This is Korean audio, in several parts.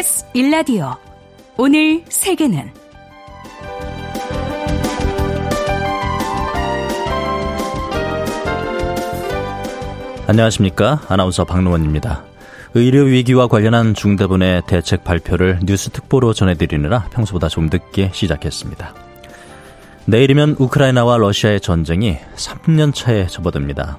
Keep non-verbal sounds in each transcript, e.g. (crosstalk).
KBS 일라디오 오늘 세계는 안녕하십니까 아나운서 박노원입니다. 의료 위기와 관련한 중대본의 대책 발표를 뉴스 특보로 전해드리느라 평소보다 좀 늦게 시작했습니다. 내일이면 우크라이나와 러시아의 전쟁이 3년 차에 접어듭니다.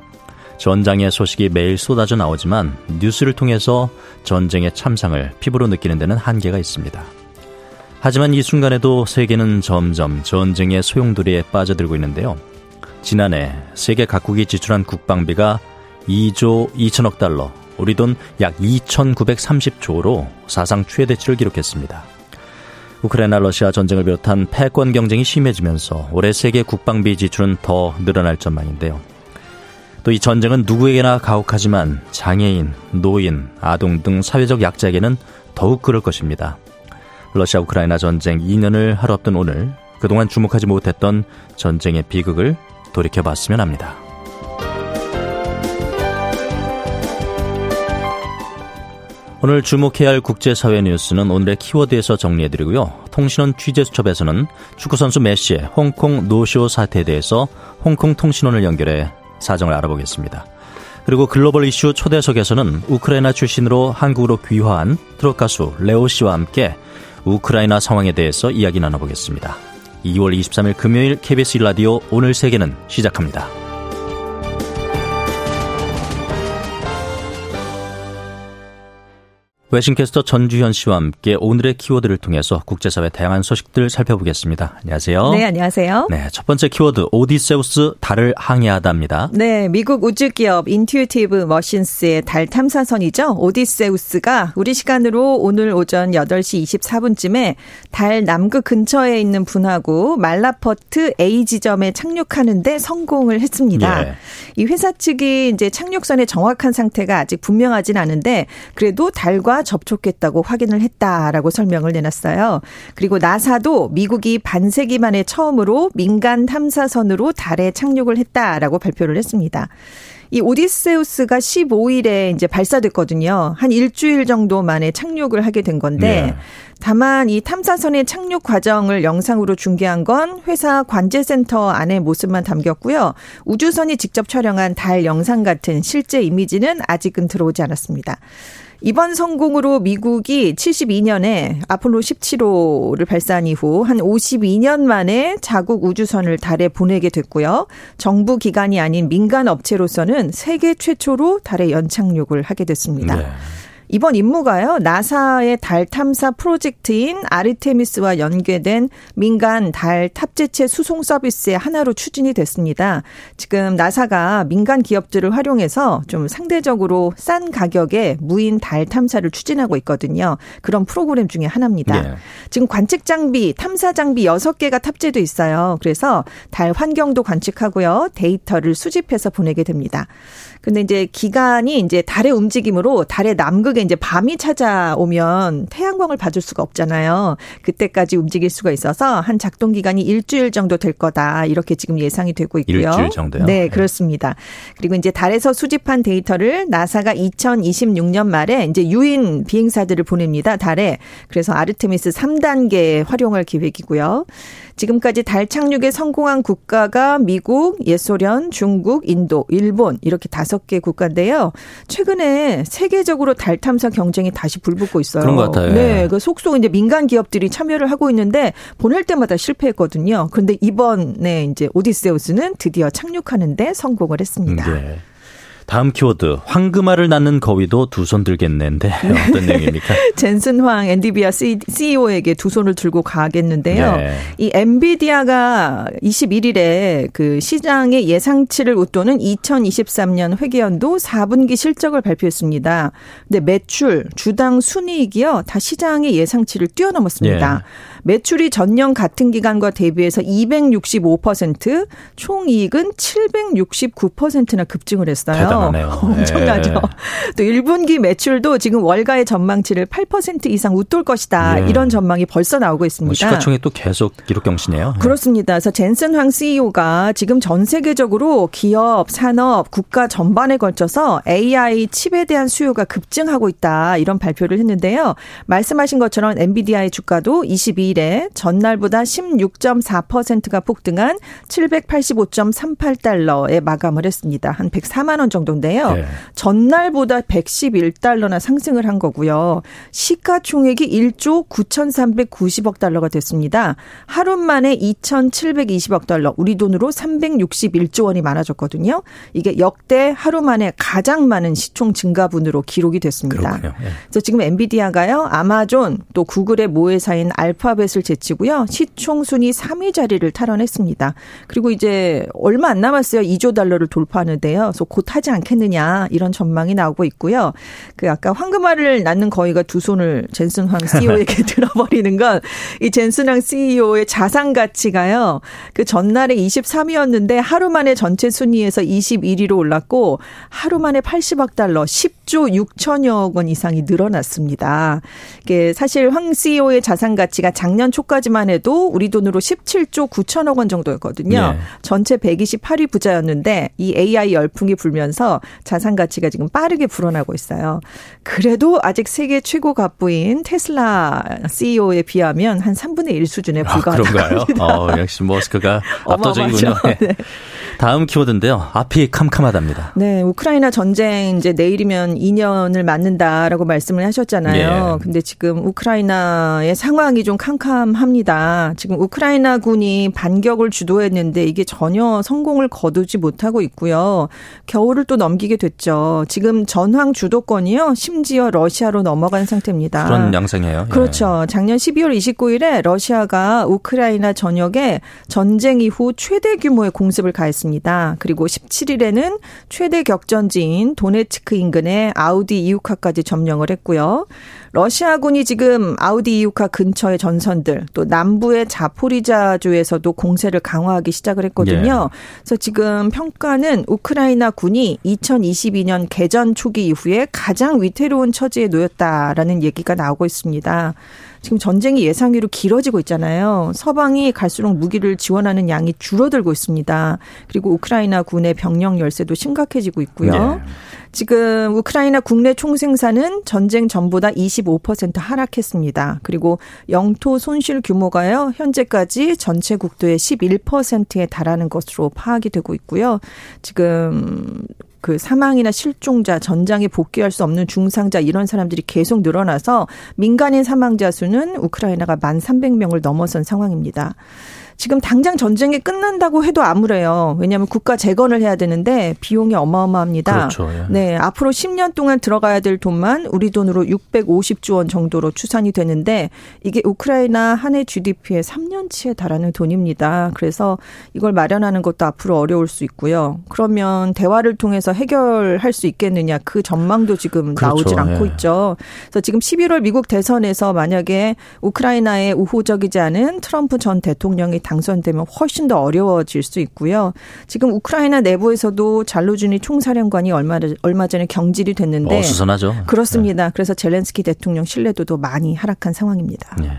전장의 소식이 매일 쏟아져 나오지만 뉴스를 통해서 전쟁의 참상을 피부로 느끼는 데는 한계가 있습니다. 하지만 이 순간에도 세계는 점점 전쟁의 소용돌이에 빠져들고 있는데요. 지난해 세계 각국이 지출한 국방비가 2조 2천억 달러, 우리 돈 약 2,930조로 사상 최대치를 기록했습니다. 우크라이나 러시아 전쟁을 비롯한 패권 경쟁이 심해지면서 올해 세계 국방비 지출은 더 늘어날 전망인데요. 또 이 전쟁은 누구에게나 가혹하지만 장애인, 노인, 아동 등 사회적 약자에게는 더욱 그럴 것입니다. 러시아 우크라이나 전쟁 2년을 하루 앞둔 오늘 그동안 주목하지 못했던 전쟁의 비극을 돌이켜 봤으면 합니다. 오늘 주목해야 할 국제사회 뉴스는 오늘의 키워드에서 정리해드리고요. 통신원 취재수첩에서는 축구선수 메시의 홍콩 노쇼 사태에 대해서 홍콩 통신원을 연결해 사정을 알아보겠습니다. 그리고 글로벌 이슈 초대석에서는 우크라이나 출신으로 한국으로 귀화한 트롯 가수 레오 씨와 함께 우크라이나 상황에 대해서 이야기 나눠보겠습니다. 2월 23일 금요일 KBS 라디오 오늘 세계는 시작합니다. 웨싱캐스터 전주현 씨와 함께 오늘의 키워드를 통해서 국제사회 다양한 소식들 살펴보겠습니다. 안녕하세요. 네, 안녕하세요. 네, 첫 번째 키워드 오디세우스 달을 항해하다입니다. 네, 미국 우주 기업 인튜티브 머신스의 달 탐사선이죠. 오디세우스가 우리 시간으로 오늘 오전 8시 24분쯤에 달 남극 근처에 있는 분화구 말라퍼트 A 지점에 착륙하는데 성공을 했습니다. 예. 이 회사 측이 이제 착륙선의 정확한 상태가 아직 분명하진 않은데 그래도 달과 접촉했다고 확인을 했다라고 설명을 내놨어요. 그리고 나사도 미국이 반세기 만에 처음으로 민간 탐사선으로 달에 착륙을 했다라고 발표를 했습니다. 이 오디세우스가 15일에 이제 발사됐거든요. 한 일주일 정도 만에 착륙을 하게 된 건데 네. 다만 이 탐사선의 착륙 과정을 영상으로 중계한 건 회사 관제센터 안의 모습만 담겼고요. 우주선이 직접 촬영한 달 영상 같은 실제 이미지는 아직은 들어오지 않았습니다. 이번 성공으로 미국이 72년에 아폴로 17호를 발사한 이후 한 52년 만에 자국 우주선을 달에 보내게 됐고요. 정부 기관이 아닌 민간 업체로서는 세계 최초로 달에 연착륙을 하게 됐습니다. 네. 이번 임무가요. 나사의 달 탐사 프로젝트인 아르테미스와 연계된 민간 달 탑재체 수송 서비스의 하나로 추진이 됐습니다. 지금 나사가 민간 기업들을 활용해서 좀 상대적으로 싼 가격에 무인 달 탐사를 추진하고 있거든요. 그런 프로그램 중에 하나입니다. 네. 지금 관측 장비, 탐사 장비 6개가 탑재돼 있어요. 그래서 달 환경도 관측하고요. 데이터를 수집해서 보내게 됩니다. 근데 이제 기간이 이제 달의 움직임으로 달의 남극에 이제 밤이 찾아오면 태양광을 받을 수가 없잖아요. 그때까지 움직일 수가 있어서 한 작동 기간이 일주일 정도 될 거다. 이렇게 지금 예상이 되고 있고요. 일주일 정도요? 네, 그렇습니다. 그리고 이제 달에서 수집한 데이터를 나사가 2026년 말에 이제 유인 비행사들을 보냅니다. 달에. 그래서 아르테미스 3단계 활용할 계획이고요. 지금까지 달 착륙에 성공한 국가가 미국, 예소련, 중국, 인도, 일본 이렇게 다섯 개 국가인데요. 최근에 세계적으로 달 탐사 경쟁이 다시 불붙고 있어요. 그런 것 같아요. 네, 그 속속 이제 민간 기업들이 참여를 하고 있는데 보낼 때마다 실패했거든요. 그런데 이번에 이제 오디세우스는 드디어 착륙하는데 성공을 했습니다. 네. 다음 키워드 황금알을 낳는 거위도 두 손 들겠는데 네. (laughs) 어떤 내용입니까? (laughs) 젠슨 황 엔디비아 CEO에게 두 손을 들고 가겠는데요. 네. 이 엔비디아가 21일에 그 시장의 예상치를 웃도는 2023년 회계연도 4분기 실적을 발표했습니다. 근데 매출, 주당 순이익이요 다 시장의 예상치를 뛰어넘었습니다. 네. 매출이 전년 같은 기간과 대비해서 265%, 총 이익은 769%나 급증을 했어요. (laughs) 엄청나죠. 예. 또 1분기 매출도 지금 월가의 전망치를 8% 이상 웃돌 것이다. 예. 이런 전망이 벌써 나오고 있습니다. 뭐 시가총액 또 계속 기록 경신이에요. 예. 그렇습니다. 그래서 젠슨 황 CEO가 지금 전 세계적으로 기업, 산업, 국가 전반에 걸쳐서 AI 칩에 대한 수요가 급증하고 있다. 이런 발표를 했는데요. 말씀하신 것처럼 엔비디아의 주가도 22 일에 전날보다 16.4%가 폭등한 785.38달러에 마감을 했습니다. 한 104만 원 정도인데요. 네. 전날보다 111달러나 상승을 한 거고요. 시가총액이 1조 9,390억 달러가 됐습니다. 하루 만에 2,720억 달러, 우리 돈으로 361조 원이 많아졌거든요. 이게 역대 하루 만에 가장 많은 시총 증가분으로 기록이 됐습니다. 네. 그래서 지금 엔비디아가요, 아마존 또 구글의 모회사인 알파벳 을 제치고요. 시총 순위 3위 자리를 탈환했습니다. 그리고 이제 얼마 안 남았어요. 2조 달러를 돌파하는데요. 그래서 곧 하지 않겠느냐 이런 전망이 나오고 있고요. 그 아까 황금알을 낳는 거위가 두 손을 젠슨 황 CEO에게 (laughs) 들어버리는 건 이 젠슨 황 CEO의 자산 가치가요. 그 전날에 23위였는데 하루 만에 전체 순위에서 21위로 올랐고 하루 만에 80억 달러 10조 6천여억 원 이상이 늘어났습니다. 이게 사실 황 CEO의 자산 가치가 작년 초까지만 해도 우리 돈으로 17조 9천억 원 정도였거든요. 네. 전체 128위 부자였는데 이 AI 열풍이 불면서 자산 가치가 지금 빠르게 불어나고 있어요. 그래도 아직 세계 최고 갑부인 테슬라 CEO에 비하면 한 3분의 1 수준에 아, 불과하다고 아, 합니다. 어, 역시 머스크가 (laughs) 압도적이군요. 네. 네. 다음 키워드인데요. 앞이 캄캄하답니다. 네, 우크라이나 전쟁 이제 내일이면 2년을 맞는다라고 말씀을 하셨잖아요. 예. 근데 지금 우크라이나의 상황이 좀 캄캄합니다. 지금 우크라이나 군이 반격을 주도했는데 이게 전혀 성공을 거두지 못하고 있고요. 겨울을 또 넘기게 됐죠. 지금 전황 주도권이요. 심지어 러시아로 넘어간 상태입니다. 그런 양상이에요. 예. 그렇죠. 작년 12월 29일에 러시아가 우크라이나 전역에 전쟁 이후 최대 규모의 공습을 가했습니다. 있습니다. 그리고 17일에는 최대 격전지인 도네츠크 인근의 아우디 이우카까지 점령을 했고요. 러시아군이 지금 아우디 이우카 근처의 전선들 또 남부의 자포리자주에서도 공세를 강화하기 시작을 했거든요. 예. 그래서 지금 평가는 우크라이나 군이 2022년 개전 초기 이후에 가장 위태로운 처지에 놓였다라는 얘기가 나오고 있습니다. 지금 전쟁이 예상외로 길어지고 있잖아요. 서방이 갈수록 무기를 지원하는 양이 줄어들고 있습니다. 그리고 우크라이나 군의 병력 열세도 심각해지고 있고요. 네. 지금 우크라이나 국내 총생산은 전쟁 전보다 25% 하락했습니다. 그리고 영토 손실 규모가요. 현재까지 전체 국토의 11%에 달하는 것으로 파악이 되고 있고요. 지금 그 사망이나 실종자, 전장에 복귀할 수 없는 중상자 이런 사람들이 계속 늘어나서 민간인 사망자 수는 우크라이나가 만 300명을 넘어선 상황입니다. 지금 당장 전쟁이 끝난다고 해도 아무래요. 왜냐하면 국가 재건을 해야 되는데 비용이 어마어마합니다. 그렇죠. 예. 네, 앞으로 10년 동안 들어가야 될 돈만 우리 돈으로 650조 원 정도로 추산이 되는데 이게 우크라이나 한 해 GDP의 3년치에 달하는 돈입니다. 그래서 이걸 마련하는 것도 앞으로 어려울 수 있고요. 그러면 대화를 통해서 해결할 수 있겠느냐 그 전망도 지금 그렇죠. 나오질 않고 예. 있죠. 그래서 지금 11월 미국 대선에서 만약에 우크라이나에 우호적이지 않은 트럼프 전 대통령이 당선되면 훨씬 더 어려워질 수 있고요. 지금 우크라이나 내부에서도 잘루준이 총사령관이 얼마 얼마 전에 경질이 됐는데 어 수선하죠. 그렇습니다. 네. 그래서 젤렌스키 대통령 신뢰도도 많이 하락한 상황입니다. 네.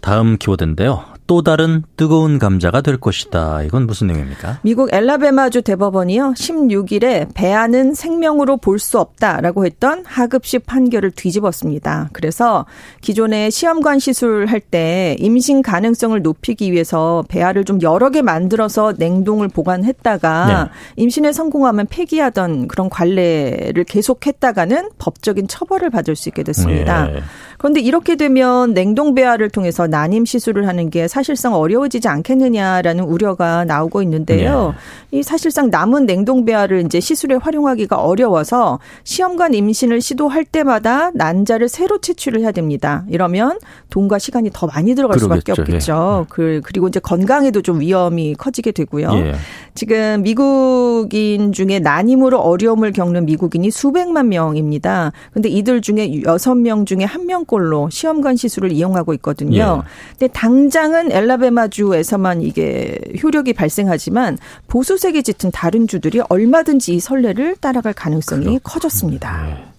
다음 키워드인데요. 또 다른 뜨거운 감자가 될 것이다. 이건 무슨 내용입니까? 미국 엘라베마주 대법원이요. 16일에 배아는 생명으로 볼 수 없다라고 했던 하급식 판결을 뒤집었습니다. 그래서 기존에 시험관 시술할 때 임신 가능성을 높이기 위해서 배아를 좀 여러 개 만들어서 냉동을 보관했다가 네. 임신에 성공하면 폐기하던 그런 관례를 계속했다가는 법적인 처벌을 받을 수 있게 됐습니다. 네. 그런데 이렇게 되면 냉동 배아를 통해서 난임 시술을 하는 게 사실상 어려워지지 않겠느냐라는 우려가 나오고 있는데요. 네. 이 사실상 남은 냉동 배아를 이제 시술에 활용하기가 어려워서 시험관 임신을 시도할 때마다 난자를 새로 채취를 해야 됩니다. 이러면 돈과 시간이 더 많이 들어갈 그러겠죠. 수밖에 없겠죠. 예. 그 그리고 이제 건강에도 좀 위험이 커지게 되고요. 예. 지금 미국인 중에 난임으로 어려움을 겪는 미국인이 수백만 명입니다. 근데 이들 중에 여섯 명 중에 한명 골로 시험관 시술을 이용하고 있거든요. 예. 근데 당장은 엘라베마주에서만 이게 효력이 발생하지만 보수색이 짙은 다른 주들이 얼마든지 이 선례를 따라갈 가능성이 그렇 커졌습니다. 네.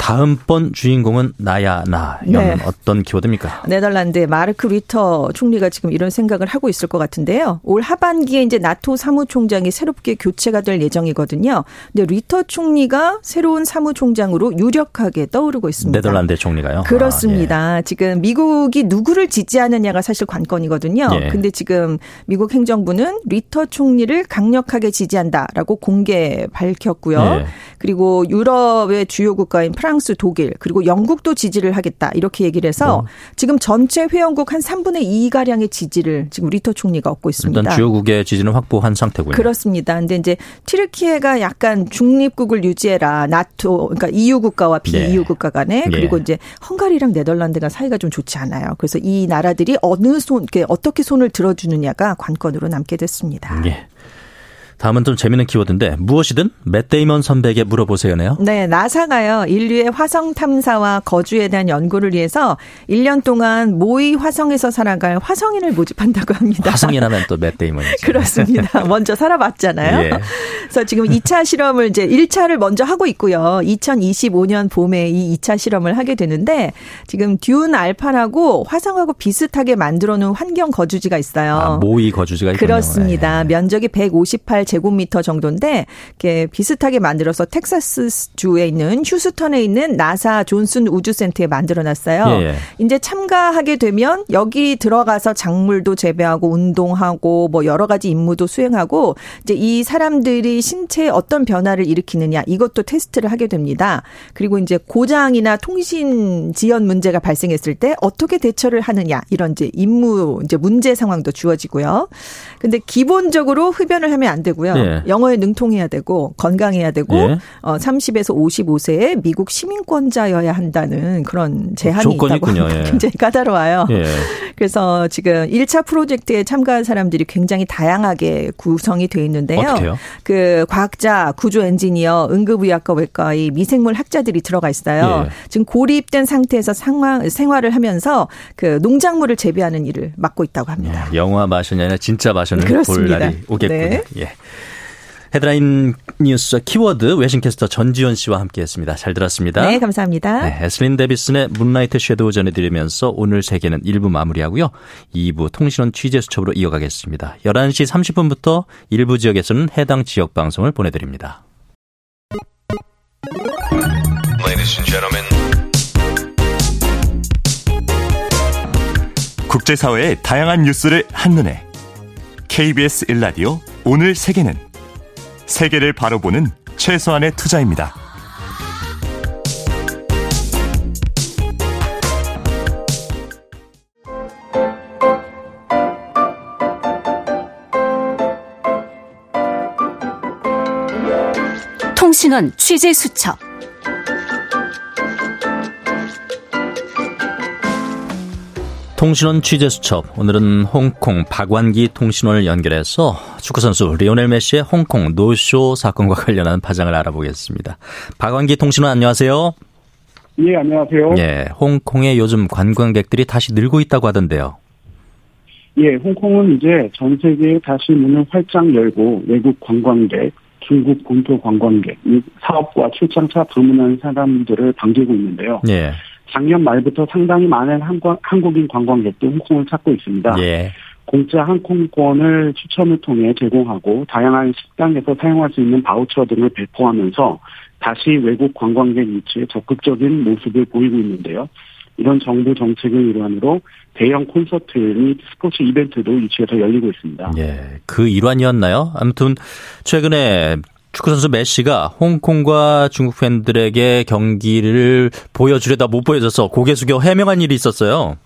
다음번 주인공은 나야 나 이런 네. 어떤 키워드입니까? 네덜란드의 마르크 뤼터 총리가 지금 이런 생각을 하고 있을 것 같은데요. 올 하반기에 이제 나토 사무총장이 새롭게 교체가 될 예정이거든요. 근데 뤼터 총리가 새로운 사무총장으로 유력하게 떠오르고 있습니다. 네덜란드 총리가요? 그렇습니다. 아, 예. 지금 미국이 누구를 지지하느냐가 사실 관건이거든요. 예. 근데 지금 미국 행정부는 뤼터 총리를 강력하게 지지한다라고 공개 밝혔고요. 예. 그리고 유럽의 주요 국가인 프랑스 프랑스, 독일 그리고 영국도 지지를 하겠다 이렇게 얘기를 해서 어. 지금 전체 회원국 한 3분의 2 가량의 지지를 지금 뤼터 총리가 얻고 있습니다. 일단 주요국의 지지는 확보한 상태고요. 그렇습니다. 근데 이제 튀르키예가 약간 중립국을 유지해라 나토 그러니까 EU 국가와 비EU 예. 국가 간에 예. 그리고 예. 이제 헝가리랑 네덜란드가 사이가 좀 좋지 않아요. 그래서 이 나라들이 어느 손 어떻게 손을 들어주느냐가 관건으로 남게 됐습니다. 예. 다음은 좀 재밌는 키워드인데 무엇이든 맷데이먼 선배에게 물어보세요네요. 네, 나사가요. 인류의 화성 탐사와 거주에 대한 연구를 위해서 1년 동안 모의 화성에서 살아갈 화성인을 모집한다고 합니다. 화성인하면 또 맷데이먼이죠. (laughs) 그렇습니다. 먼저 살아봤잖아요. (laughs) 예. 그래서 지금 2차 실험을 이제 1차를 먼저 하고 있고요. 2025년 봄에 이 2차 실험을 하게 되는데 지금 듀운 알파라고 화성하고 비슷하게 만들어 놓은 환경 거주지가 있어요. 아, 모의 거주지가 있군요. 그렇습니다. 예. 면적이 158 제곱미터 정도인데 이렇게 비슷하게 만들어서 텍사스 주에 있는 휴스턴에 있는 나사 존슨 우주센터에 만들어 놨어요. 예, 예. 이제 참가하게 되면 여기 들어가서 작물도 재배하고 운동하고 뭐 여러 가지 임무도 수행하고 이제 이 사람들이 신체에 어떤 변화를 일으키느냐 이것도 테스트를 하게 됩니다. 그리고 이제 고장이나 통신 지연 문제가 발생했을 때 어떻게 대처를 하느냐 이런 이제 임무 이제 문제 상황도 주어지고요. 근데 기본적으로 흡연을 하면 안 되고 되고요. 예. 영어에 능통해야 되고 건강해야 되고 예. 어 30에서 55세에 미국 시민권자여야 한다는 그런 제한이 있다고 있군요. (laughs) 예. 굉장히 까다로워요. 예. 그래서 지금 1차 프로젝트에 참가한 사람들이 굉장히 다양하게 구성이 되어 있는데요. 어떻게요? 그 과학자, 구조 엔지니어, 응급의학과 외과의 미생물 학자들이 들어가 있어요. 예. 지금 고립된 상태에서 상황, 생활을 하면서 그 농작물을 재배하는 일을 맡고 있다고 합니다. 예. 영화 마션이 아니라 진짜 마션을 볼 날이 오겠군요. 네. 예. 헤드라인 뉴스 키워드 외신캐스터 전지현 씨와 함께했습니다. 잘 들었습니다. 네, 감사합니다. 네, 에슬린 데비슨의 문라이트 섀도우 전해드리면서 오늘 세계는 1부 마무리하고요. 2부 통신원 취재 수첩으로 이어가겠습니다. 11시 30분부터 일부 지역에서는 해당 지역 방송을 보내드립니다. 국제사회의 다양한 뉴스를 한눈에 KBS 1라디오 오늘 세계는 세계를 바로 보는 최소한의 투자입니다. 통신원 취재 수첩 통신원 취재수첩 오늘은 홍콩 박완기 통신원을 연결해서 축구선수 리오넬 메시의 홍콩 노쇼 사건과 관련한 파장을 알아보겠습니다. 박완기 통신원 안녕하세요. 예, 안녕하세요. 예, 홍콩에 요즘 관광객들이 다시 늘고 있다고 하던데요. 예, 홍콩은 이제 전 세계에 다시 문을 활짝 열고 외국 관광객, 중국 본토 관광객, 사업과 출장차 방문하는 사람들을 반기고 있는데요. 예. 작년 말부터 상당히 많은 한국인 관광객도 홍콩을 찾고 있습니다. 예. 공짜 항공권을 추첨을 통해 제공하고 다양한 식당에서 사용할 수 있는 바우처 등을 배포하면서 다시 외국 관광객 유치에 적극적인 모습을 보이고 있는데요. 이런 정부 정책의 일환으로 대형 콘서트 및 스포츠 이벤트도 유치해서 열리고 있습니다. 예, 그 일환이었나요? 아무튼 최근에 축구선수 메시가 홍콩과 중국 팬들에게 경기를 보여주려다 못 보여줘서 고개 숙여 해명한 일이 있었어요.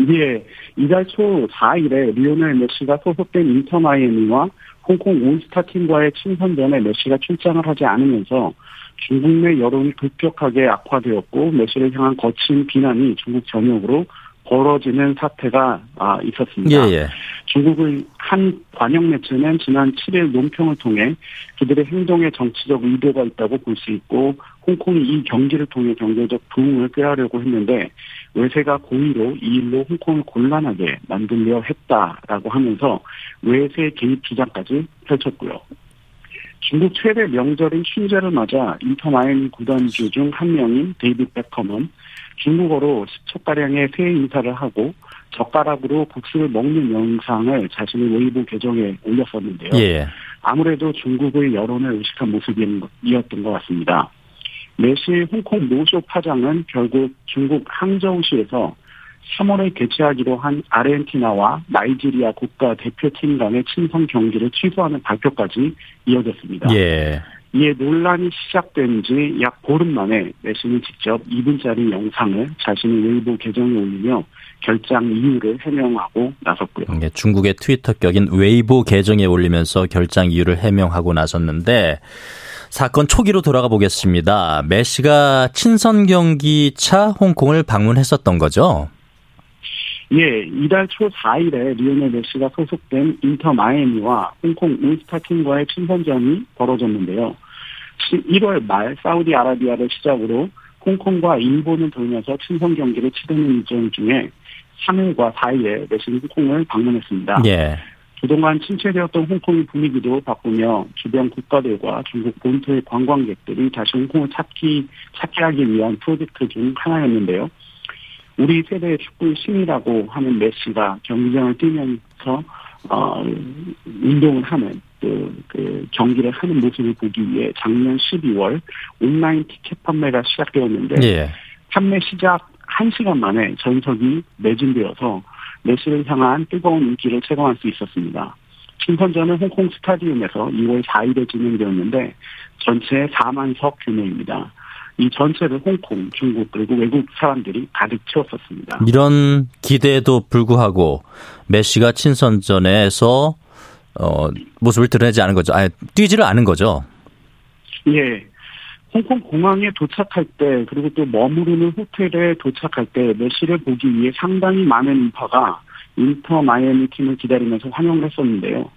예, 이달 초 4일에 리오넬 메시가 소속된 인터 마이애미와 홍콩 올스타 팀과의 친선전에 메시가 출장을 하지 않으면서 중국 내 여론이 급격하게 악화되었고 메시를 향한 거친 비난이 중국 전역으로 벌어지는 사태가 아, 있었습니다. 예, 예. 중국의 한 관영 매체는 지난 7일 논평을 통해 그들의 행동에 정치적 의도가 있다고 볼 수 있고 홍콩이 이 경기를 통해 경제적 부흥을 꾀하려고 했는데 외세가 고의로 이 일로 홍콩을 곤란하게 만들려 했다라고 하면서 외세 개입 주장까지 펼쳤고요. 중국 최대 명절인 춘제를 맞아 인터 마이애미 구단주 중 한 명인 데이빗 베컴은 중국어로 10초가량의 새해 인사를 하고 젓가락으로 국수를 먹는 영상을 자신의 웨이보 계정에 올렸었는데요. 예. 아무래도 중국의 여론을 의식한 모습이었던 것 같습니다. 메시 홍콩 노쇼 파장은 결국 중국 항저우시에서 3월에 개최하기로 한 아르헨티나와 나이지리아 국가 대표팀 간의 친선 경기를 취소하는 발표까지 이어졌습니다. 예. 이에 논란이 시작된 지 약 보름 만에 메시는 직접 2분짜리 영상을 자신의 웨이보 계정에 올리며 결장 이유를 해명하고 나섰고요. 예, 중국의 트위터 격인 웨이보 계정에 올리면서 결장 이유를 해명하고 나섰는데 사건 초기로 돌아가 보겠습니다. 메시가 친선 경기 차 홍콩을 방문했었던 거죠? 예, 이달 초 4일에 리오넬 메시가 소속된 인터 마이애미와 홍콩 울스타팀과의 친선전이 벌어졌는데요. 1월 말 사우디아라비아를 시작으로 홍콩과 일본을 돌면서 친선 경기를 치르는 일정 중에 3일과 4일에 메시는 홍콩을 방문했습니다. 예. 그동안 침체되었던 홍콩의 분위기도 바꾸며 주변 국가들과 중국 본토의 관광객들이 다시 홍콩을 찾기 찾게 하기 위한 프로젝트 중 하나였는데요. 우리 세대의 축구의 신이라고 하는 메시가 경기장을 뛰면서 어, 운동을 하는 그, 그 경기를 하는 모습을 보기 위해 작년 12월 온라인 티켓 판매가 시작되었는데 예. 판매 시작 1시간 만에 전석이 매진되어서 메시를 향한 뜨거운 인기를 체감할 수 있었습니다. 친선전은 홍콩 스타디움에서 2월 4일에 진행되었는데 전체 4만 석 규모입니다. 이 전체를 홍콩, 중국 그리고 외국 사람들이 가득 채웠었습니다. 이런 기대에도 불구하고 메시가 친선전에서 어, 모습을 드러내지 않은 거죠. 아니, 뛰지를 않은 거죠. 예. 홍콩 공항에 도착할 때 그리고 또 머무르는 호텔에 도착할 때 메시를 보기 위해 상당히 많은 인파가 인터 마이애미 팀을 기다리면서 환영을 했었는데요.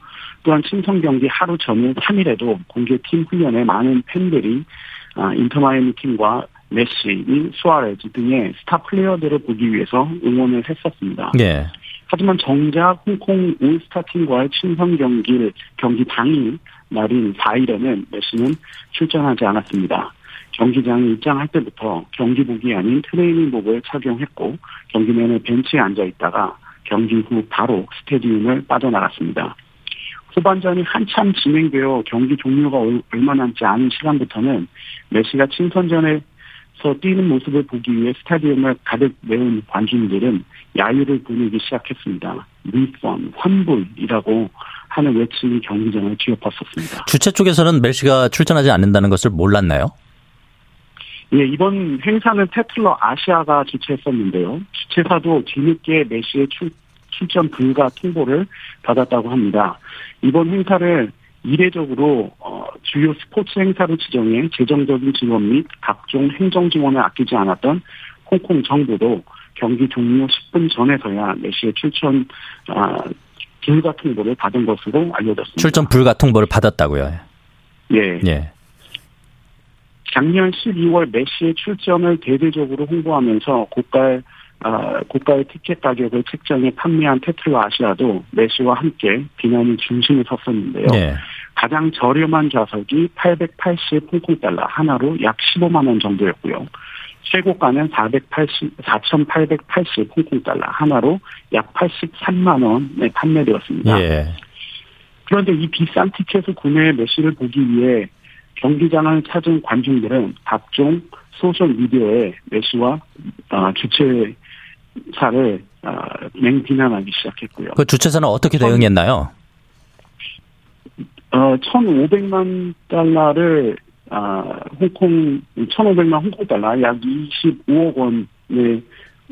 또한 친선 경기 하루 전인 3일에도 공개 팀 훈련에 많은 팬들이 아, 인터 마이애미 팀과 메시, 수아레즈 등의 스타 플레이어들을 보기 위해서 응원을 했었습니다. 예. 하지만 정작 홍콩 올스타 팀과의 친선 경기 경기 당일 날인 4일에는 메시는 출전하지 않았습니다. 경기장에 입장할 때부터 경기복이 아닌 트레이닝복을 착용했고 경기 내내 벤치에 앉아 있다가 경기 후 바로 스테디움을 빠져나갔습니다. 후반전이 한참 진행되어 경기 종료가 얼마 남지 않은 시간부터는 메시가 친선전에서 뛰는 모습을 보기 위해 스타디움을 가득 메운 관중들은 야유를 보내기 시작했습니다. 리펀, 환불이라고 하는 외침이 경기장을 뒤엎었었습니다. 주최 쪽에서는 메시가 출전하지 않는다는 것을 몰랐나요? 예, 이번 행사는 테틀러 아시아가 주최했었는데요. 주최사도 뒤늦게 메시의 출, 출전 불가 통보를 받았다고 합니다. 이번 행사를 이례적으로 어, 주요 스포츠 행사로 지정해 재정적인 지원 및 각종 행정 지원을 아끼지 않았던 홍콩 정부도 경기 종료 10분 전에서야 메시의 출전 아, 불가 통보를 받은 것으로 알려졌습니다. 출전 불가 통보를 받았다고요. 예. 예. 작년 12월 메시의 출전을 대대적으로 홍보하면서 아, 고가의 티켓 가격을 책정해 판매한 테트로 아시아도 메시와 함께 비난이 중심에 섰었는데요. 예. 가장 저렴한 좌석이 880 홍콩 달러 하나로 약 15만 원 정도였고요. 최고가는 480, 4,880 홍콩 달러 하나로 약 83만 원에 판매되었습니다. 예. 그런데 이 비싼 티켓을 구매해 메시를 보기 위해 경기장을 찾은 관중들은 각종 소셜 미디어에 메시와 어, 주최 사를 어, 맹비난하기 시작했고요. 그 주최사는 어떻게 대응했나요? 어, 1,500만 달러를 아, 홍콩 1,500만 홍콩 달러 약 25억 원의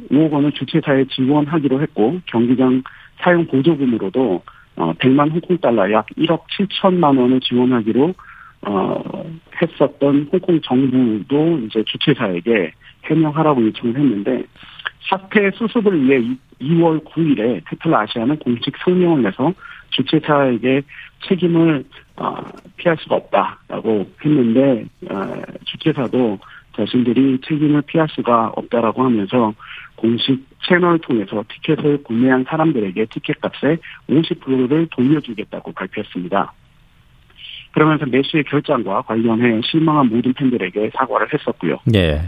5억 원을 주최사에 지원하기로 했고 경기장 사용 보조금으로도 어, 100만 홍콩 달러 약 1억 7천만 원을 지원하기로 어, 했었던 홍콩 정부도 이제 주최사에게 해명하라고 요청을 했는데 사태 수습을 위해 2월 9일에 테슬라 아시아는 공식 성명을 내서 주최사에게 책임을 어, 피할 수가 없다라고 했는데 어, 주최사도 자신들이 책임을 피할 수가 없다라고 하면서 공식 채널을 통해서 티켓을 구매한 사람들에게 티켓값의 50%를 돌려주겠다고 발표했습니다. 그러면서 메시의 결정과 관련해 실망한 모든 팬들에게 사과를 했었고요. 예.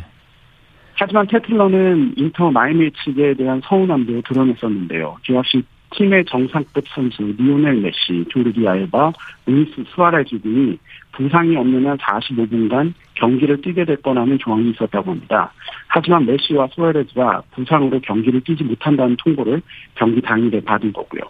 하지만 태틀러는 인터 마이애미 측에 대한 서운함도 드러냈었는데요. 그 역시 팀의 정상급 선수 리오넬 메시, 조르디 알바, 루이스 수아레즈 등이 부상이 없는 한 45분간 경기를 뛰게 될 거라는 조항이 있었다고 합니다. 하지만 메시와 수아레즈가 부상으로 경기를 뛰지 못한다는 통보를 경기 당일에 받은 거고요.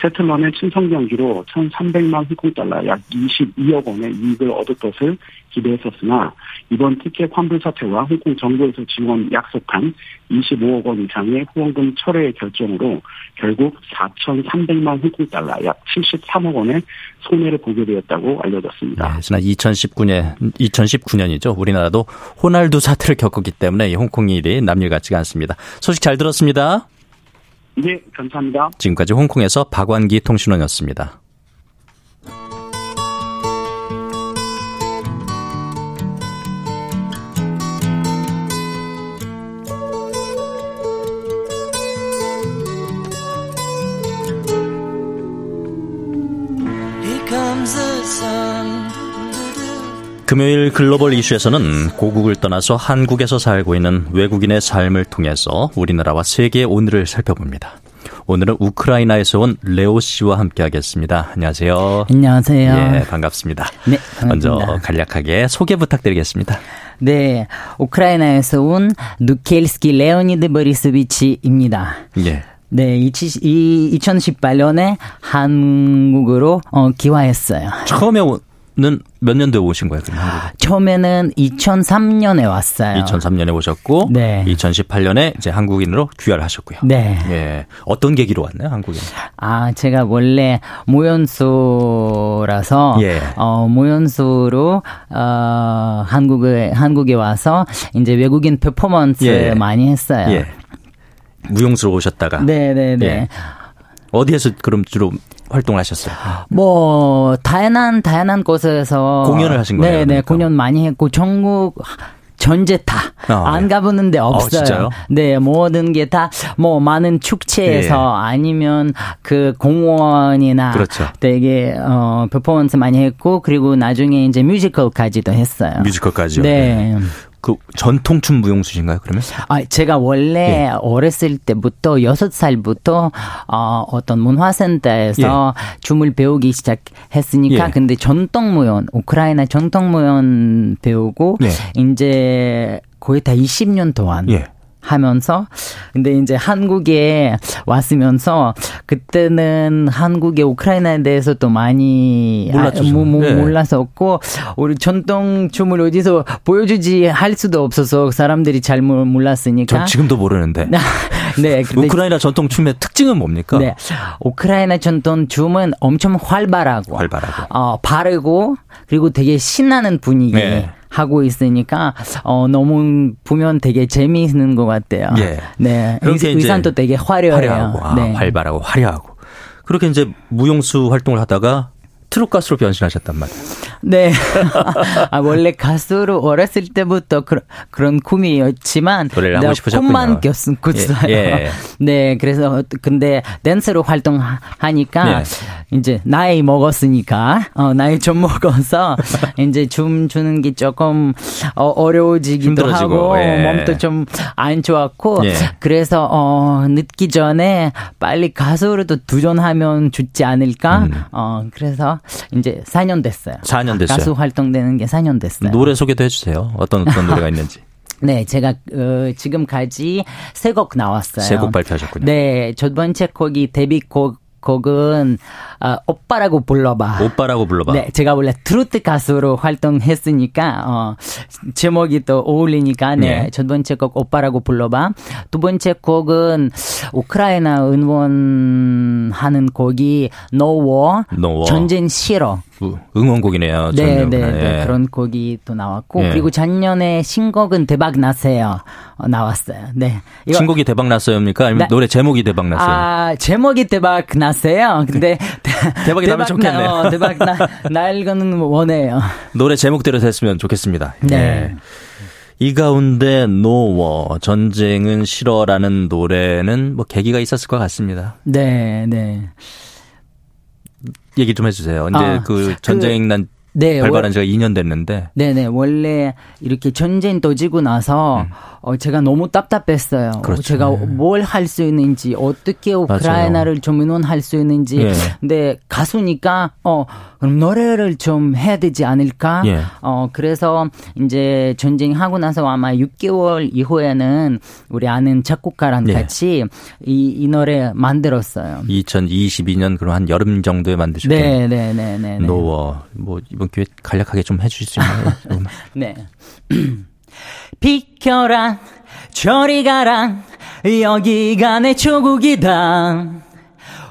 세틀러는 친선 경기로 1,300만 홍콩 달러 약 22억 원의 이익을 얻을 것을 기대했었으나 이번 티켓 환불 사태와 홍콩 정부에서 지원 약속한 25억 원 이상의 후원금 철회의 결정으로 결국 4,300만 홍콩 달러 약 73억 원의 손해를 보게 되었다고 알려졌습니다. 네, 지난 2019년 2019년이죠. 우리나라도 호날두 사태를 겪었기 때문에 이 홍콩 일이 남일 같지가 않습니다. 소식 잘 들었습니다. 네, 감사합니다. 지금까지 홍콩에서 박완기 통신원이었습니다. 금요일 글로벌 이슈에서는 고국을 떠나서 한국에서 살고 있는 외국인의 삶을 통해서 우리나라와 세계의 오늘을 살펴봅니다. 오늘은 우크라이나에서 온 레오 씨와 함께하겠습니다. 안녕하세요. 안녕하세요. 예, 반갑습니다. 네, 반갑습니다. 먼저 간략하게 소개 부탁드리겠습니다. 네, 우크라이나에서 온 누켈스키 레오니드 보리스비치입니다. 예. 네, 2018년에 한국으로 어, 귀화했어요. 처음에 는 몇 년도에 오신 거예요, 그럼 한국? 처음에는 2003년에 왔어요. 2003년에 오셨고, 네. 2018년에 이제 한국인으로 귀화를 하셨고요. 네. 예. 어떤 계기로 왔나요, 한국에? 아, 제가 원래 모연수라서 예. 어, 모연수로 어, 한국에 한국에 와서 이제 외국인 퍼포먼스 예. 많이 했어요. 예. 무용수로 오셨다가. 네, 네, 네. 예. 어디에서 그럼 주로 활동을 하셨어요? 뭐 다양한 다양한 곳에서 공연을 하신 거예요, 네, 네, 그러니까. 공연 많이 했고 전국 다안 아, 예. 가보는 데 없어요. 진짜요? 네, 모든 게 다 뭐 많은 축제에서 아니면 그 공원이나 예. 그렇죠. 되게 어 퍼포먼스 많이 했고 그리고 나중에 이제 뮤지컬까지도 했어요. 뮤지컬까지요. 네. 그 전통 춤 무용수신가요, 그러면? 아, 제가 원래 예. 어렸을 때부터 여섯 살부터 어, 어떤 문화센터에서 춤을 배우기 시작했으니까 예. 근데 전통 무용 우크라이나 전통 무용 배우고 예. 이제 거의 다 20년 동안 예. 하면서 근데 이제 한국에 왔으면서 그때는 한국의 우크라이나에 대해서 또 많이 몰랐죠, 아, 뭐, 뭐 네. 몰랐었고 우리 전통 춤을 어디서 보여주지 할 수도 없어서 사람들이 잘 몰- 몰랐으니까 전 지금도 모르는데. (laughs) 네 우크라이나 전통 춤의 특징은 뭡니까? 네 우크라이나 전통 춤은 엄청 활발하고 활발하고. 어 바르고 그리고 되게 신나는 분위기 네. 하고 있으니까 어 너무 보면 되게 재미있는 것 같아요. 예. 네. 그렇게 의, 의상도 되게 화려해요. 화려하고, 아, 네. 활발하고, 화려하고. 그렇게 이제 무용수 활동을 하다가 트롯 가수로 변신하셨단 말이에요. 네. (laughs) 아, 원래 가수로 어렸을 때부터 그런, 그런 꿈이었지만. 꿈만 꼈- 꿨어요. 예, 예. (laughs) 네. 그래서, 근데 댄스로 활동하니까 예. 이제 나이 먹었으니까, 어, 나이 좀 먹어서 (laughs) 이제 춤 추는 게 조금 어, 어려워지기도 힘들어지고, 하고 예. 몸도 좀 안 좋았고 예. 그래서 어, 늦기 전에 빨리 가수로도 도전하면 좋지 않을까? 음. 어, 그래서 이제 4년 됐어요. 4년 됐어요. 가수 활동되는 게 4년 됐어요. 노래 소개도 해주세요. 어떤 어떤 노래가 있는지. (laughs) 네, 제가 어, 지금까지 세 곡 나왔어요. 세 곡 발표하셨군요. 네, 첫 번째 곡이 데뷔곡 곡은 어, 오빠라고 불러봐. 오빠라고 불러봐. 네, 제가 원래 트로트 가수로 활동했으니까 어 제목이 또 어울리니까 네. 네. 첫 번째 곡 오빠라고 불러봐. 두 번째 곡은 우크라이나 응원하는 곡이 No War No War. 전쟁 싫어. 응원곡이네요. 네, 네, 네. 예. 그런 곡이 또 나왔고 예. 그리고 작년에 신곡은 대박 났어요. 어, 나왔어요. 네. 이거, 신곡이 대박 났어요입니까? 아니면 나, 노래 제목이 대박 났어요? 아, 제목이 대박 났어요. 근데 (laughs) 대박이 나면 좋겠네요. 어, 대박 나, (laughs) 날 거는 원해요. 노래 제목대로 됐으면 좋겠습니다. 네. 네. 이 가운데 노워 전쟁은 싫어라는 노래는 뭐 계기가 있었을 것 같습니다. 네, 네. 얘기 좀 해주세요. 이제 아, 그 전쟁 난 네, 발발한 지가 2년 됐는데. 네네. 원래 이렇게 전쟁 터지고 나서 음. 어, 제가 너무 답답했어요. 그렇죠. 제가 네. 뭘할 수 있는지, 어떻게 우크라이나를 좀 응원할 수 있는지. 예. 근데 가수니까, 어, 그럼 노래를 좀 해야 되지 않을까? 예. 어, 그래서 이제 전쟁하고 나서 아마 6개월 이후에는 우리 아는 작곡가랑 예. 같이 이, 이 노래 만들었어요. 2022년 그럼 한 여름 정도에 만드셨고 네, 네, 네, 네. 노워. 뭐 이번 기회 간략하게 좀 해주실 수 있나요? (laughs) 네. 비켜라 저리 가라 여기가 내 조국이다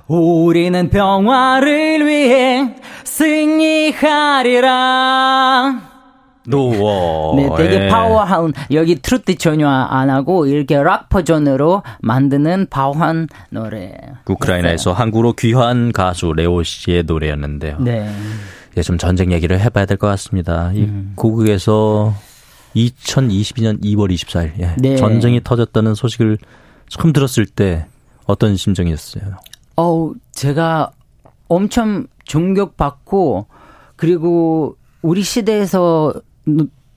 우리는 평화를 위해 승리하리라 노워. 네, 되게 예. 파워한 여기 트로트 전혀 안 하고 이렇게 락 버전으로 만드는 파워한 노래. 우크라이나에서 한국으로 귀환 가수 레오 씨의 노래였는데요. 네. 예, 좀 전쟁 얘기를 해봐야 될 것 같습니다. 이 음. 고국에서 2022년 2월 24일 예. 네. 전쟁이 터졌다는 소식을 처음 들었을 때 어떤 심정이었어요? 어, 제가 엄청 존경받고 그리고 우리 시대에서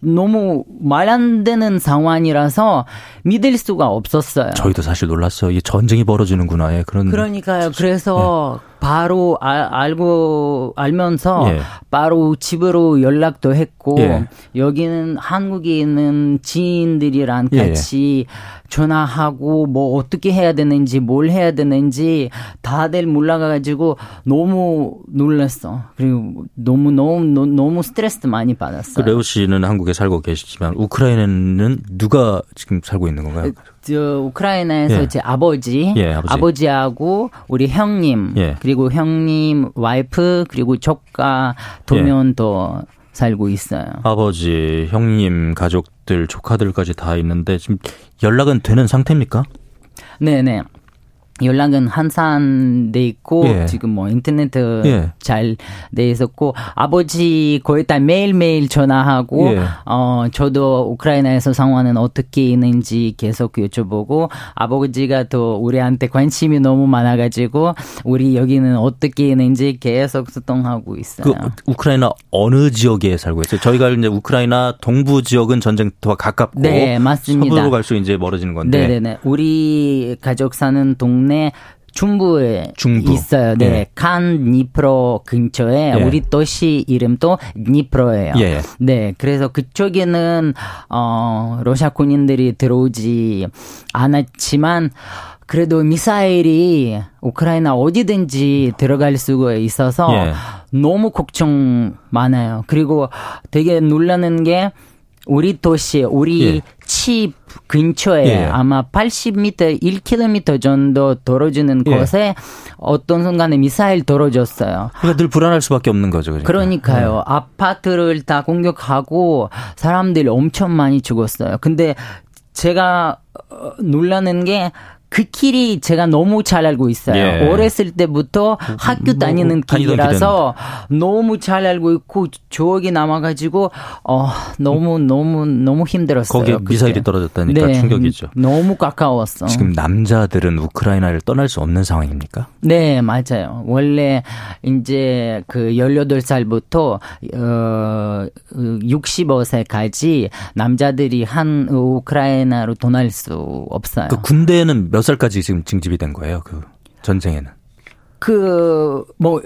너무 말 안 되는 상황이라서 믿을 수가 없었어요. 저희도 사실 놀랐어요. 이 전쟁이 벌어지는구나. 예, 그런. 그러니까요. 그래서 예. 바로 아, 알고 알면서 예. 바로 집으로 연락도 했고 예. 여기는 한국에 있는 지인들이랑 예. 같이 전화하고 뭐 어떻게 해야 되는지 뭘 해야 되는지 다들 몰라가지고 너무 놀랐어. 그리고 너무 너무 너무 스트레스 많이 받았어요. 그 레오 씨는 한국에 살고 계시지만 우크라이나는 누가 지금 살고 있는 건가요? 저 우크라이나에서 예. 제 아버지, 예, 아버지, 하고 우리 형님, 예. 그리고 형님 와이프 그리고 조카 도면도 예. 살고 있어요. 아버지, 형님, 가족들, 조카들까지 다 있는데 지금 연락은 되는 상태입니까? 네네. 연락은 한산 돼 있고 예. 지금 뭐 인터넷 예. 잘돼 있었고 아버지 거의 다 매일매일 전화하고 예. 어 저도 우크라이나에서 상황은 어떻게 있는지 계속 여쭤보고 아버지가 또 우리한테 관심이 너무 많아 가지고 우리 여기는 어떻게 있는지 계속 소통하고 있어요. 그 우크라이나 어느 지역에 살고 있어요? 저희가 이제 우크라이나 동부 지역은 전쟁터와 가깝고 네, 맞습니다. 서부로 갈수 이제 멀어지는 건데. 네, 네, 네. 우리 가족 사는 동 동네 중부에 중부. 있어요. 네. 예. 칸 니프로 근처에 예. 우리 도시 이름도 니프로예요. 예. 네. 그래서 그쪽에는 어 러시아 군인들이 들어오지 않았지만 그래도 미사일이 우크라이나 어디든지 들어갈 수가 있어서 예. 너무 걱정 많아요. 그리고 되게 놀라는 게 우리 도시, 우리 예. 집 근처에 예. 아마 80m, 1km 정도 떨어지는 예. 곳에 어떤 순간에 미사일 떨어졌어요. 그러니까 늘 불안할 수밖에 없는 거죠. 그러니까. 그러니까요. 예. 아파트를 다 공격하고 사람들이 엄청 많이 죽었어요. 근데 제가 어, 놀라는 게 그 길이 제가 너무 잘 알고 있어요. 예. 어렸을 때부터 음, 학교 뭐, 다니는 길이라서 너무 잘 알고 있고 조억이 남아가지고 어 너무 너무 너무 힘들었어요. 거기에 미사일이 떨어졌다니까 네, 충격이죠. 너무 가까웠어. 지금 남자들은 우크라이나를 떠날 수 없는 상황입니까? 네 맞아요. 원래 이제 그 18살부터 어 65세까지 남자들이 한 우크라이나로 떠날 수 없어요. 그 군대는 몇 살까지 지금 징집이 된 거예요? 그 전쟁에는? 그, 뭐,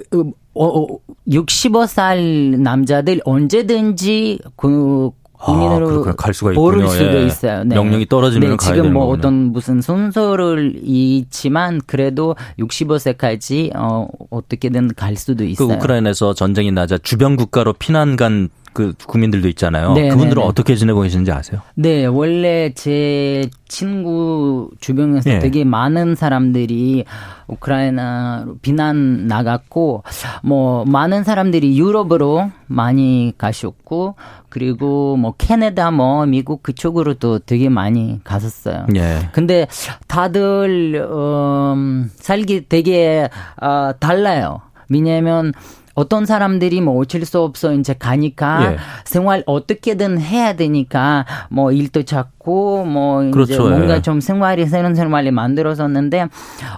어, 65살 어, 남자들 언제든지 그 군인으로 아, 갈 수가 있군요. 수도 예. 있어요. 네. 명령이 떨어지면 네, 지금 뭐 거구나. 어떤 무슨 순서를 있지만 그래도 65세까지 어 어떻게든 갈 수도 그 있어요. 그 우크라이나에서 전쟁이 나자 주변 국가로 피난 간 그 국민들도 있잖아요. 네, 그분들은 네, 네. 어떻게 지내고 계시는지 아세요? 네, 원래 제 친구 주변에서 네. 되게 많은 사람들이 우크라이나로 비난 나갔고 뭐 많은 사람들이 유럽으로 많이 가셨고 그리고 뭐 캐나다 뭐 미국 그쪽으로도 되게 많이 갔었어요. 예. 근데 다들 음 살기 되게 어 달라요. 왜냐면 어떤 사람들이 뭐 어쩔 수 없어 이제 가니까 예. 생활 어떻게든 해야 되니까 뭐 일도 찾고 뭐 그렇죠. 이제 뭔가 예. 좀 생활이 새로운 생활이 만들어졌는데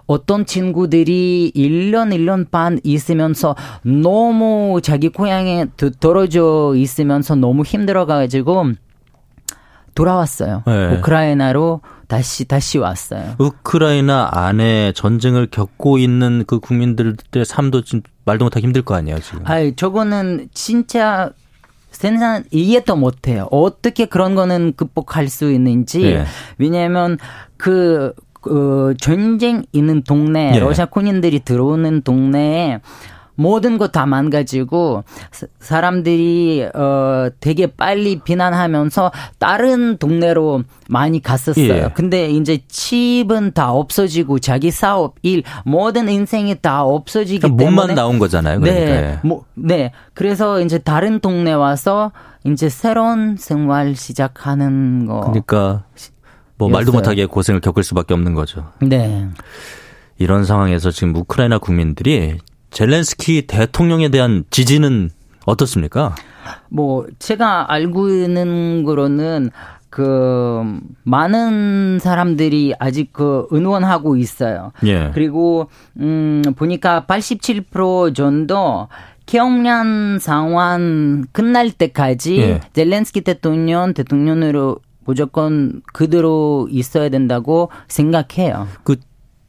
어떤 친구들이 1년 1년 반 있으면서 너무 자기 고향에 떨어져 있으면서 너무 힘들어 가지고 돌아왔어요. 네. 우크라이나로 다시 다시 왔어요. 우크라이나 안에 전쟁을 겪고 있는 그 국민들의 삶도 좀 말도 못하기 힘들 거 아니에요 지금. 아, 저거는 진짜 생산 이해도 못해요. 어떻게 그런 거는 극복할 수 있는지. 네. 왜냐하면 그, 그 전쟁 있는 동네, 네. 러시아 군인들이 들어오는 동네에 모든 거다 망가지고 사람들이 어 되게 빨리 비난하면서 다른 동네로 많이 갔었어요. 예. 근데 이제 집은 다 없어지고 자기 사업, 일 모든 인생이 다 없어지기 그러니까 때문에 몸만 나온 거잖아요. 그러니까. 네, 예. 뭐, 네. 그래서 이제 다른 동네 와서 이제 새로운 생활 시작하는 거. 그러니까 뭐 말도 못하게 고생을 겪을 수밖에 없는 거죠. 네. 이런 상황에서 지금 우크라이나 국민들이 젤렌스키 대통령에 대한 지지는 어떻습니까? 뭐 제가 알고 있는 거로는 그 많은 사람들이 아직 그 응원하고 있어요. 예. 그리고 음 보니까 87% 정도 경련 상황 끝날 때까지 예. 젤렌스키 대통령 대통령으로 무조건 그대로 있어야 된다고 생각해요. 그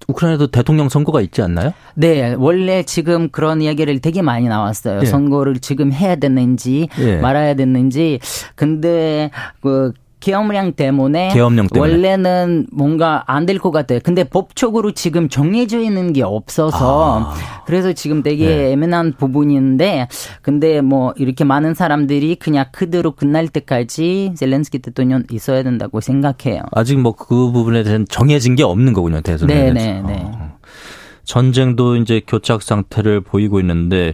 우크라이나도 대통령 선거가 있지 않나요? 네, 원래 지금 그런 이야기를 되게 많이 나왔어요. 예. 선거를 지금 해야 되는지 예. 말아야 되는지. 근데 그 계엄령 때문에, 계엄령 때문에. 원래는 뭔가 안 될 것 같아요. 근데 법적으로 지금 정해져 있는 게 없어서 아. 그래서 지금 되게 네. 애매한 부분인데 근데 뭐 이렇게 많은 사람들이 그냥 그대로 끝날 때까지 젤렌스키 대통령 있어야 된다고 생각해요. 아직 뭐 그 부분에 대한 정해진 게 없는 거군요. 대선에. 네, 네, 네. 어. 전쟁도 이제 교착 상태를 보이고 있는데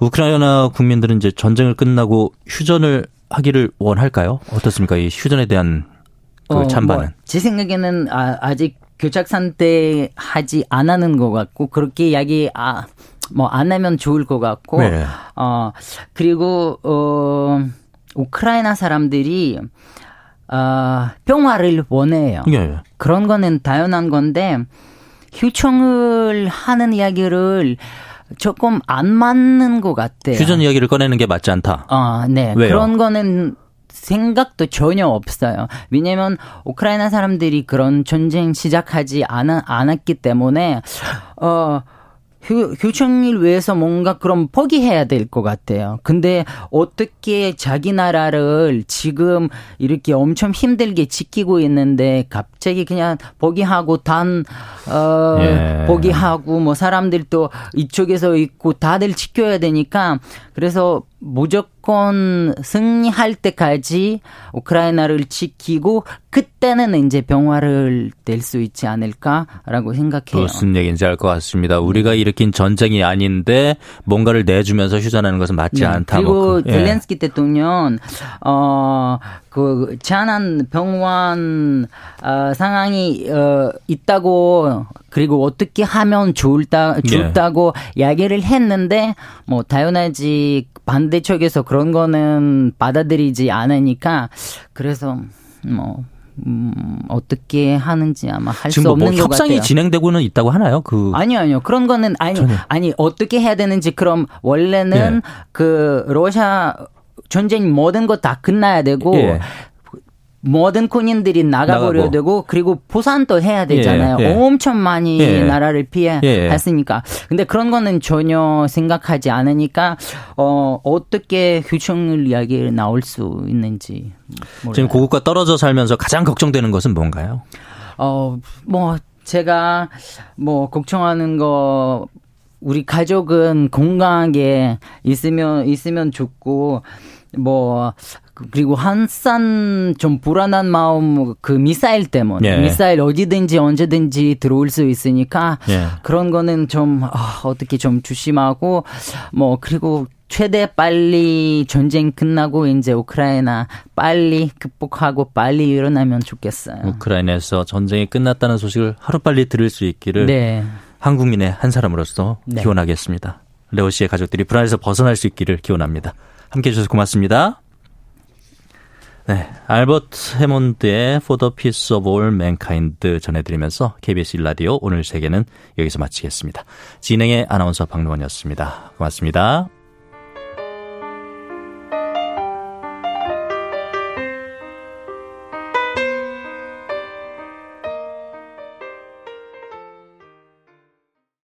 우크라이나 국민들은 이제 전쟁을 끝나고 휴전을 하기를 원할까요? 어떻습니까? 이 휴전에 대한 그 어, 찬반은? 뭐, 제 생각에는 아, 직 교착 상태 하지 안 하는 것 같고 그렇게 이야기 아, 뭐 안 하면 좋을 것 같고 네. 어 그리고 어 우크라이나 사람들이 어 평화를 원해요. 네. 그런 거는 당연한 건데 휴청을 하는 이야기를 조금 안 맞는 것 같아요. 휴전 이야기를 꺼내는 게 맞지 않다. 아, 네. 왜요? 그런 거는 생각도 전혀 없어요. 왜냐면 우크라이나 사람들이 그런 전쟁 시작하지 않, 않았기 때문에 어 휴, 휴청일 위해서 뭔가 그럼 포기해야 될 것 같아요. 근데 어떻게 자기 나라를 지금 이렇게 엄청 힘들게 지키고 있는데 갑자기 그냥 포기하고 단, 어, 예. 포기하고 뭐 사람들도 이쪽에서 있고 다들 지켜야 되니까 그래서 무조건 승리할 때까지 우크라이나를 지키고 그때는 이제 병화를 낼 수 있지 않을까라고 생각해요. 무슨 얘기인지 알 것 같습니다. 우리가 일으킨 전쟁이 아닌데 뭔가를 내주면서 휴전하는 것은 맞지 네. 않다. 그리고 뭐 그, 예. 젤렌스키 대통령 어 그 제한한 병원 어, 상황이 어 있다고 그리고 어떻게 하면 좋을다 좋다고 예. 이야기를 했는데 뭐 당연하지 반대 쪽에서 그런 거는 받아들이지 않으니까 그래서 뭐 음, 어떻게 하는지 아마 할 수 없는 뭐 협상이 같아요. 진행되고는 있다고 하나요? 그 아니요, 아니요. 그런 거는 아니 전혀. 아니 어떻게 해야 되는지 그럼 원래는 예. 그 러시아 전쟁 모든 거다 끝나야 되고 예. 모든 군인들이 나가버려야 나가고. 되고 그리고 보산도 해야 되잖아요. 예, 예. 엄청 많이 예. 나라를 피해 예. 했으니까. 근데 그런 거는 전혀 생각하지 않으니까 어 어떻게 휴충을 이야기 나올 수 있는지 몰라요. 지금 고국과 떨어져 살면서 가장 걱정되는 것은 뭔가요? 어뭐 제가 뭐 걱정하는 거 우리 가족은 건강하게 있으면 있으면 좋고 뭐 그리고 한산 좀 불안한 마음 그 미사일 때문에 예. 미사일 어디든지 언제든지 들어올 수 있으니까 예. 그런 거는 좀 아, 어떻게 좀 조심하고 뭐 그리고 최대 빨리 전쟁 끝나고 이제 우크라이나 빨리 극복하고 빨리 일어나면 좋겠어요. 우크라이나에서 전쟁이 끝났다는 소식을 하루빨리 들을 수 있기를 네. 한국민의 한 사람으로서 네. 기원하겠습니다. 레오 씨의 가족들이 불안에서 벗어날 수 있기를 기원합니다. 함께 해주셔서 고맙습니다. 네, 알버트 해몬드의 For the Peace of All Mankind 전해드리면서 KBS 일라디오 오늘 세계는 여기서 마치겠습니다. 진행의 아나운서 박노원이었습니다. 고맙습니다.